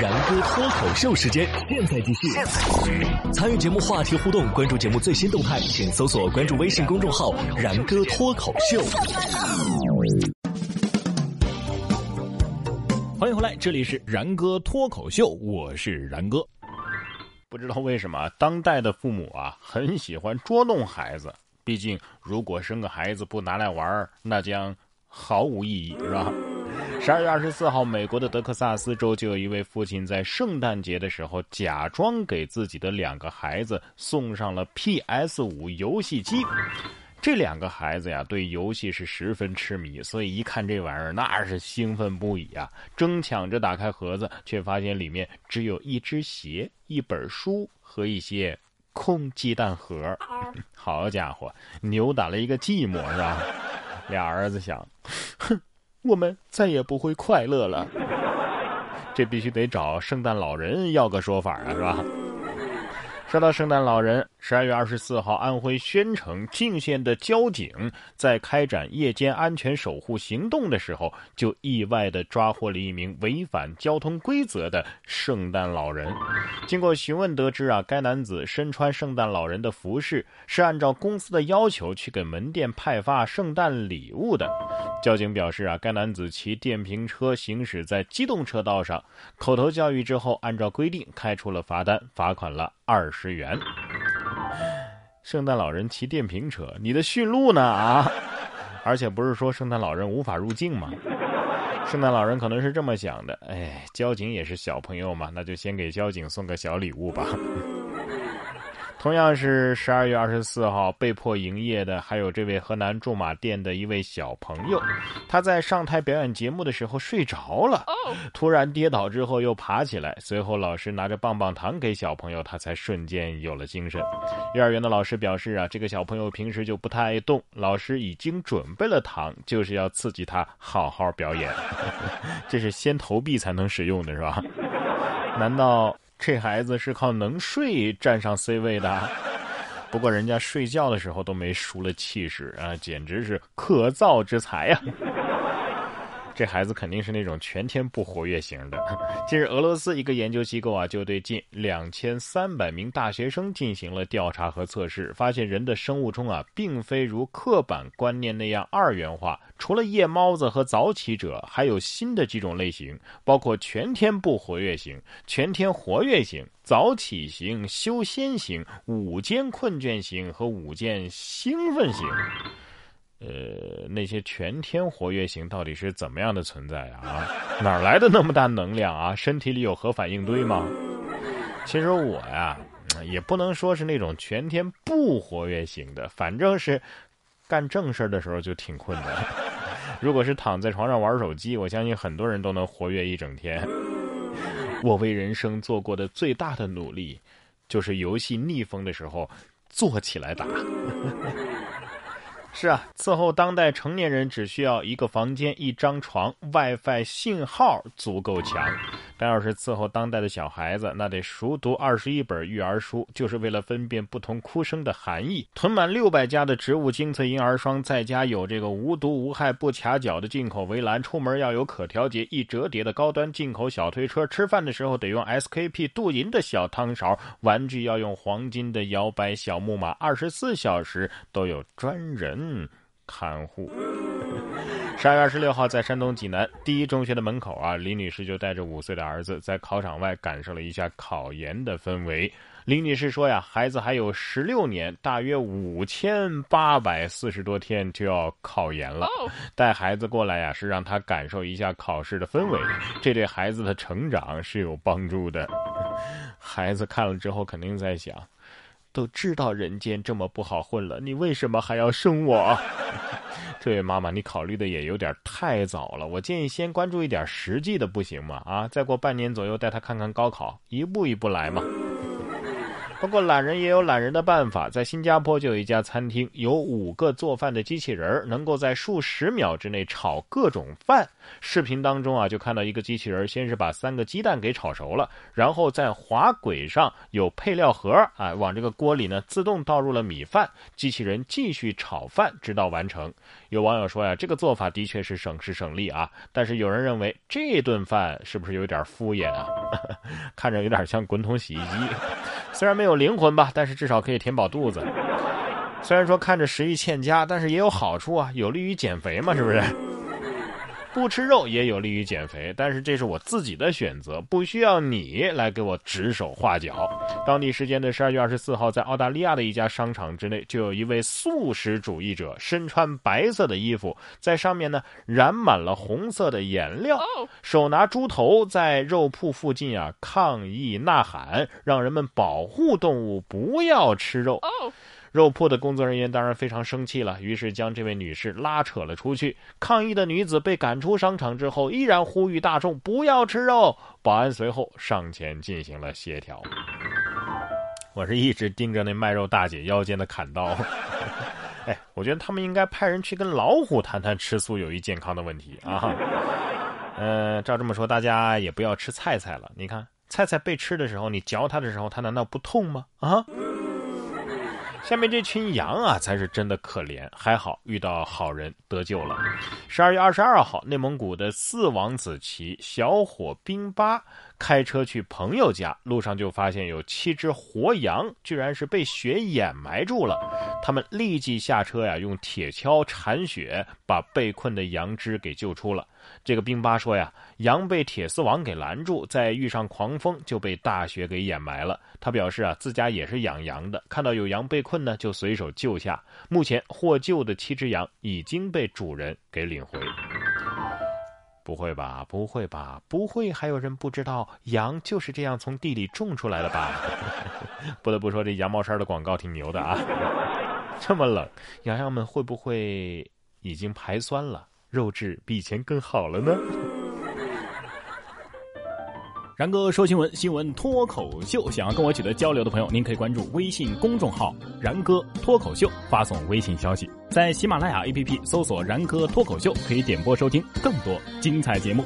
然哥脱口秀时间，现在继续。参与节目话题互动，关注节目最新动态，请搜索关注微信公众号“然哥脱口秀”。欢迎回来，这里是然哥脱口秀，我是然哥。不知道为什么，当代的父母啊，很喜欢捉弄孩子。毕竟，如果生个孩子不拿来玩，那将毫无意义，是吧？十二月二十四号，美国的德克萨斯州就有一位父亲在圣诞节的时候，假装给自己的两个孩子送上了 PS 五游戏机。这两个孩子呀，对游戏是十分痴迷，所以一看这玩意儿，那是兴奋不已啊！争抢着打开盒子，却发现里面只有一只鞋、一本书和一些空鸡蛋盒。好家伙，扭打了一个寂寞，是吧？俩儿子想，我们再也不会快乐了，这必须得找圣诞老人要个说法啊，是吧？说到圣诞老人，十二月二十四号，安徽宣城泾县的交警在开展夜间安全守护行动的时候，就意外的抓获了一名违反交通规则的圣诞老人。经过询问得知啊，该男子身穿圣诞老人的服饰，是按照公司的要求去给门店派发圣诞礼物的。交警表示啊，该男子骑电瓶车行驶在机动车道上，口头教育之后，按照规定开出了罚单，罚款了二十。十元，圣诞老人骑电瓶车，你的驯鹿呢啊？而且不是说圣诞老人无法入境吗？圣诞老人可能是这么想的，哎，交警也是小朋友嘛，那就先给交警送个小礼物吧。同样是十二月二十四号被迫营业的，还有这位河南驻马店的一位小朋友，他在上台表演节目的时候睡着了，突然跌倒之后又爬起来，随后老师拿着棒棒糖给小朋友，他才瞬间有了精神。幼儿园的老师表示啊，这个小朋友平时就不太爱动，老师已经准备了糖，就是要刺激他好好表演。这是先投币才能使用的是吧？难道？这孩子是靠能睡站上 C 位的，不过人家睡觉的时候都没输了气势啊，简直是可造之才呀！这孩子肯定是那种全天不活跃型的。近日，俄罗斯一个研究机构啊，就对近两千三百名大学生进行了调查和测试，发现人的生物钟啊，并非如刻板观念那样二元化。除了夜猫子和早起者，还有新的几种类型，包括全天不活跃型、全天活跃型、早起型、修仙型、午间困倦型和午间兴奋型。呃，那些全天活跃型到底是怎么样的存在啊？哪来的那么大能量啊？身体里有核反应堆吗？其实我呀，也不能说是那种全天不活跃型的，反正是干正事的时候就挺困的。如果是躺在床上玩手机，我相信很多人都能活跃一整天。我为人生做过的最大的努力，就是游戏逆风的时候坐起来打。是啊，伺候当代成年人只需要一个房间、一张床，WiFi 信号足够强。但要是伺候当代的小孩子，那得熟读二十一本育儿书，就是为了分辨不同哭声的含义。囤满六百家的植物精粹婴儿霜，在家有这个无毒无害不卡脚的进口围栏，出门要有可调节易折叠的高端进口小推车，吃饭的时候得用 SKP 镀银的小汤勺，玩具要用黄金的摇摆小木马，二十四小时都有专人看护。十二月二十六号，在山东济南第一中学的门口啊，李女士就带着五岁的儿子在考场外感受了一下考研的氛围。李女士说呀，孩子还有十六年，大约五千八百四十多天就要考研了。带孩子过来呀，是让他感受一下考试的氛围，这对孩子的成长是有帮助的。孩子看了之后肯定在想，都知道人间这么不好混了，你为什么还要生我？这位妈妈，你考虑的也有点太早了。我建议先关注一点实际的，不行吗？啊，再过半年左右带他看看高考，一步一步来嘛。不过懒人也有懒人的办法，在新加坡就有一家餐厅，有五个做饭的机器人，能够在数十秒之内炒各种饭。视频当中啊，就看到一个机器人先是把三个鸡蛋给炒熟了，然后在滑轨上有配料盒啊，往这个锅里呢自动倒入了米饭，机器人继续炒饭直到完成。有网友说呀，这个做法的确是省时省力啊，但是有人认为这顿饭是不是有点敷衍啊？看着有点像滚筒洗衣机。虽然没有灵魂吧，但是至少可以填饱肚子。虽然说看着食欲欠佳，但是也有好处啊，有利于减肥嘛，是不是？不吃肉也有利于减肥，但是这是我自己的选择，不需要你来给我指手画脚。当地时间的十二月二十四号，在澳大利亚的一家商场之内，就有一位素食主义者身穿白色的衣服，在上面呢染满了红色的颜料，手拿猪头在肉铺附近啊抗议呐喊，让人们保护动物，不要吃肉。肉铺的工作人员当然非常生气了，于是将这位女士拉扯了出去。抗议的女子被赶出商场之后，依然呼吁大众不要吃肉。保安随后上前进行了协调。我是一直盯着那卖肉大姐腰间的砍刀。哎，我觉得他们应该派人去跟老虎谈谈吃素有益健康的问题啊。嗯，照这么说，大家也不要吃菜菜了。你看，菜菜被吃的时候，你嚼它的时候，它难道不痛吗？啊？下面这群羊啊，才是真的可怜。还好遇到好人得救了。十二月二十二号，内蒙古的四王子旗小伙兵巴开车去朋友家，路上就发现有七只活羊，居然是被雪掩埋住了。他们立即下车呀，用铁锹铲雪，把被困的羊只给救出了。这个兵巴说呀，羊被铁丝网给拦住，再遇上狂风就被大雪给掩埋了。他表示啊，自家也是养羊的，看到有羊被困呢，就随手救下。目前获救的七只羊已经被主人给领回。不会吧？不会吧？不会还有人不知道羊就是这样从地里种出来的吧？不得不说，这羊毛衫的广告挺牛的啊！这么冷，羊羊们会不会已经排酸了？肉质比以前更好了呢。然哥说新闻，新闻脱口秀。想要跟我取得交流的朋友，您可以关注微信公众号“然哥脱口秀”，发送微信消息，在喜马拉雅 APP 搜索“然哥脱口秀”，可以点播收听更多精彩节目。